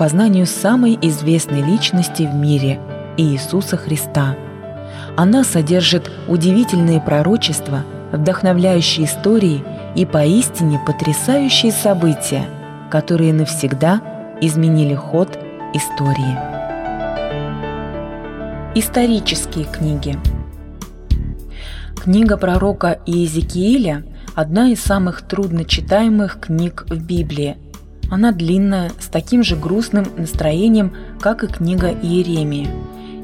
познанию самой известной личности в мире – Иисуса Христа. Она содержит удивительные пророчества, вдохновляющие истории и поистине потрясающие события, которые навсегда изменили ход истории. Исторические книги Книга пророка Иезекииля – одна из самых трудночитаемых книг в Библии. Она длинная, с таким же грустным настроением, как и книга Иеремии.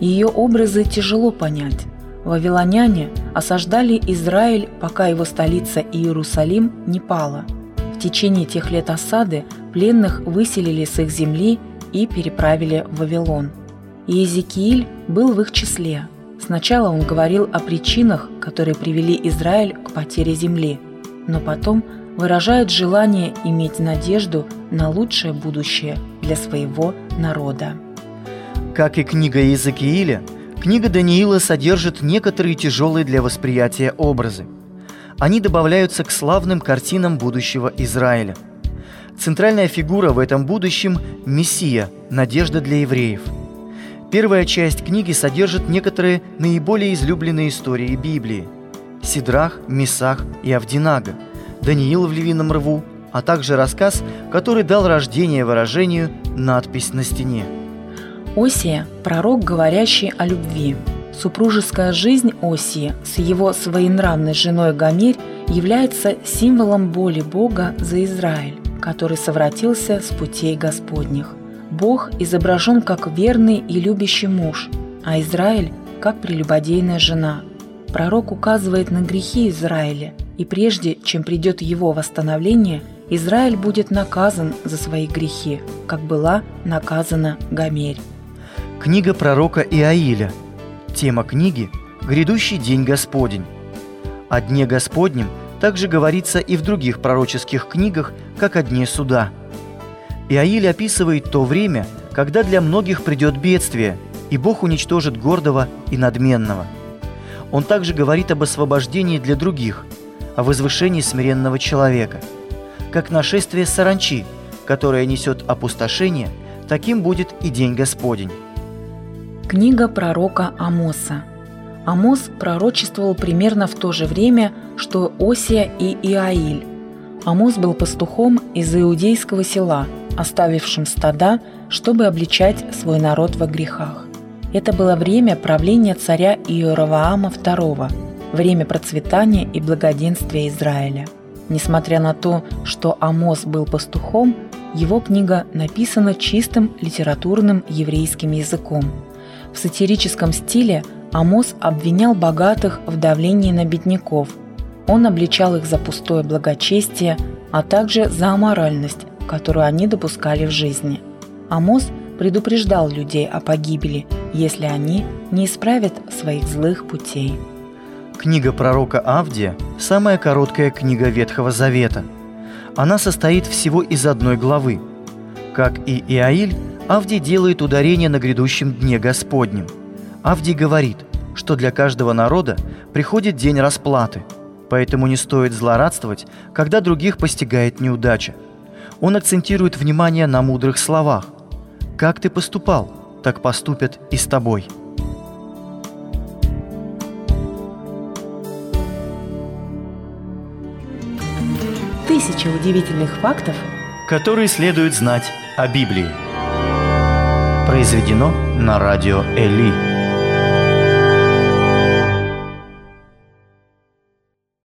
Ее образы тяжело понять. Вавилоняне осаждали Израиль, пока его столица Иерусалим не пала. В течение тех лет осады пленных выселили с их земли и переправили в Вавилон. Иезекииль был в их числе. Сначала он говорил о причинах, которые привели Израиль к потере земли, но потом выражает желание иметь надежду на лучшее будущее для своего народа. Как и книга Иезекииля, Книга Даниила содержит некоторые тяжелые для восприятия образы. Они добавляются к славным картинам будущего Израиля. Центральная фигура в этом будущем – Мессия, надежда для евреев. Первая часть книги содержит некоторые наиболее излюбленные истории Библии – Сидрах, Месах и Авдинага, Даниил в львином рву, а также рассказ, который дал рождение выражению «надпись на стене». Осия – пророк, говорящий о любви. Супружеская жизнь Осии с его своенравной женой Гомерь является символом боли Бога за Израиль, который совратился с путей Господних. Бог изображен как верный и любящий муж, а Израиль – как прелюбодейная жена. Пророк указывает на грехи Израиля, и прежде чем придет его восстановление, Израиль будет наказан за свои грехи, как была наказана Гомерь. Книга пророка Иаиля. Тема книги – «Грядущий день Господень». О Дне Господнем также говорится и в других пророческих книгах, как о Дне Суда. Иаиль описывает то время, когда для многих придет бедствие, и Бог уничтожит гордого и надменного. Он также говорит об освобождении для других, о возвышении смиренного человека. Как нашествие саранчи, которое несет опустошение, таким будет и День Господень. Книга пророка Амоса. Амос пророчествовал примерно в то же время, что Осия и Иаиль. Амос был пастухом из иудейского села, оставившим стада, чтобы обличать свой народ во грехах. Это было время правления царя Иораваама II, время процветания и благоденствия Израиля. Несмотря на то, что Амос был пастухом, его книга написана чистым литературным еврейским языком – в сатирическом стиле Амос обвинял богатых в давлении на бедняков. Он обличал их за пустое благочестие, а также за аморальность, которую они допускали в жизни. Амос предупреждал людей о погибели, если они не исправят своих злых путей. Книга пророка Авдия – самая короткая книга Ветхого Завета. Она состоит всего из одной главы. Как и Иаиль, Авдий делает ударение на грядущем Дне Господнем. Авдий говорит, что для каждого народа приходит день расплаты, поэтому не стоит злорадствовать, когда других постигает неудача. Он акцентирует внимание на мудрых словах. «Как ты поступал, так поступят и с тобой». Тысяча удивительных фактов, которые следует знать о Библии. Произведено на радио Эли.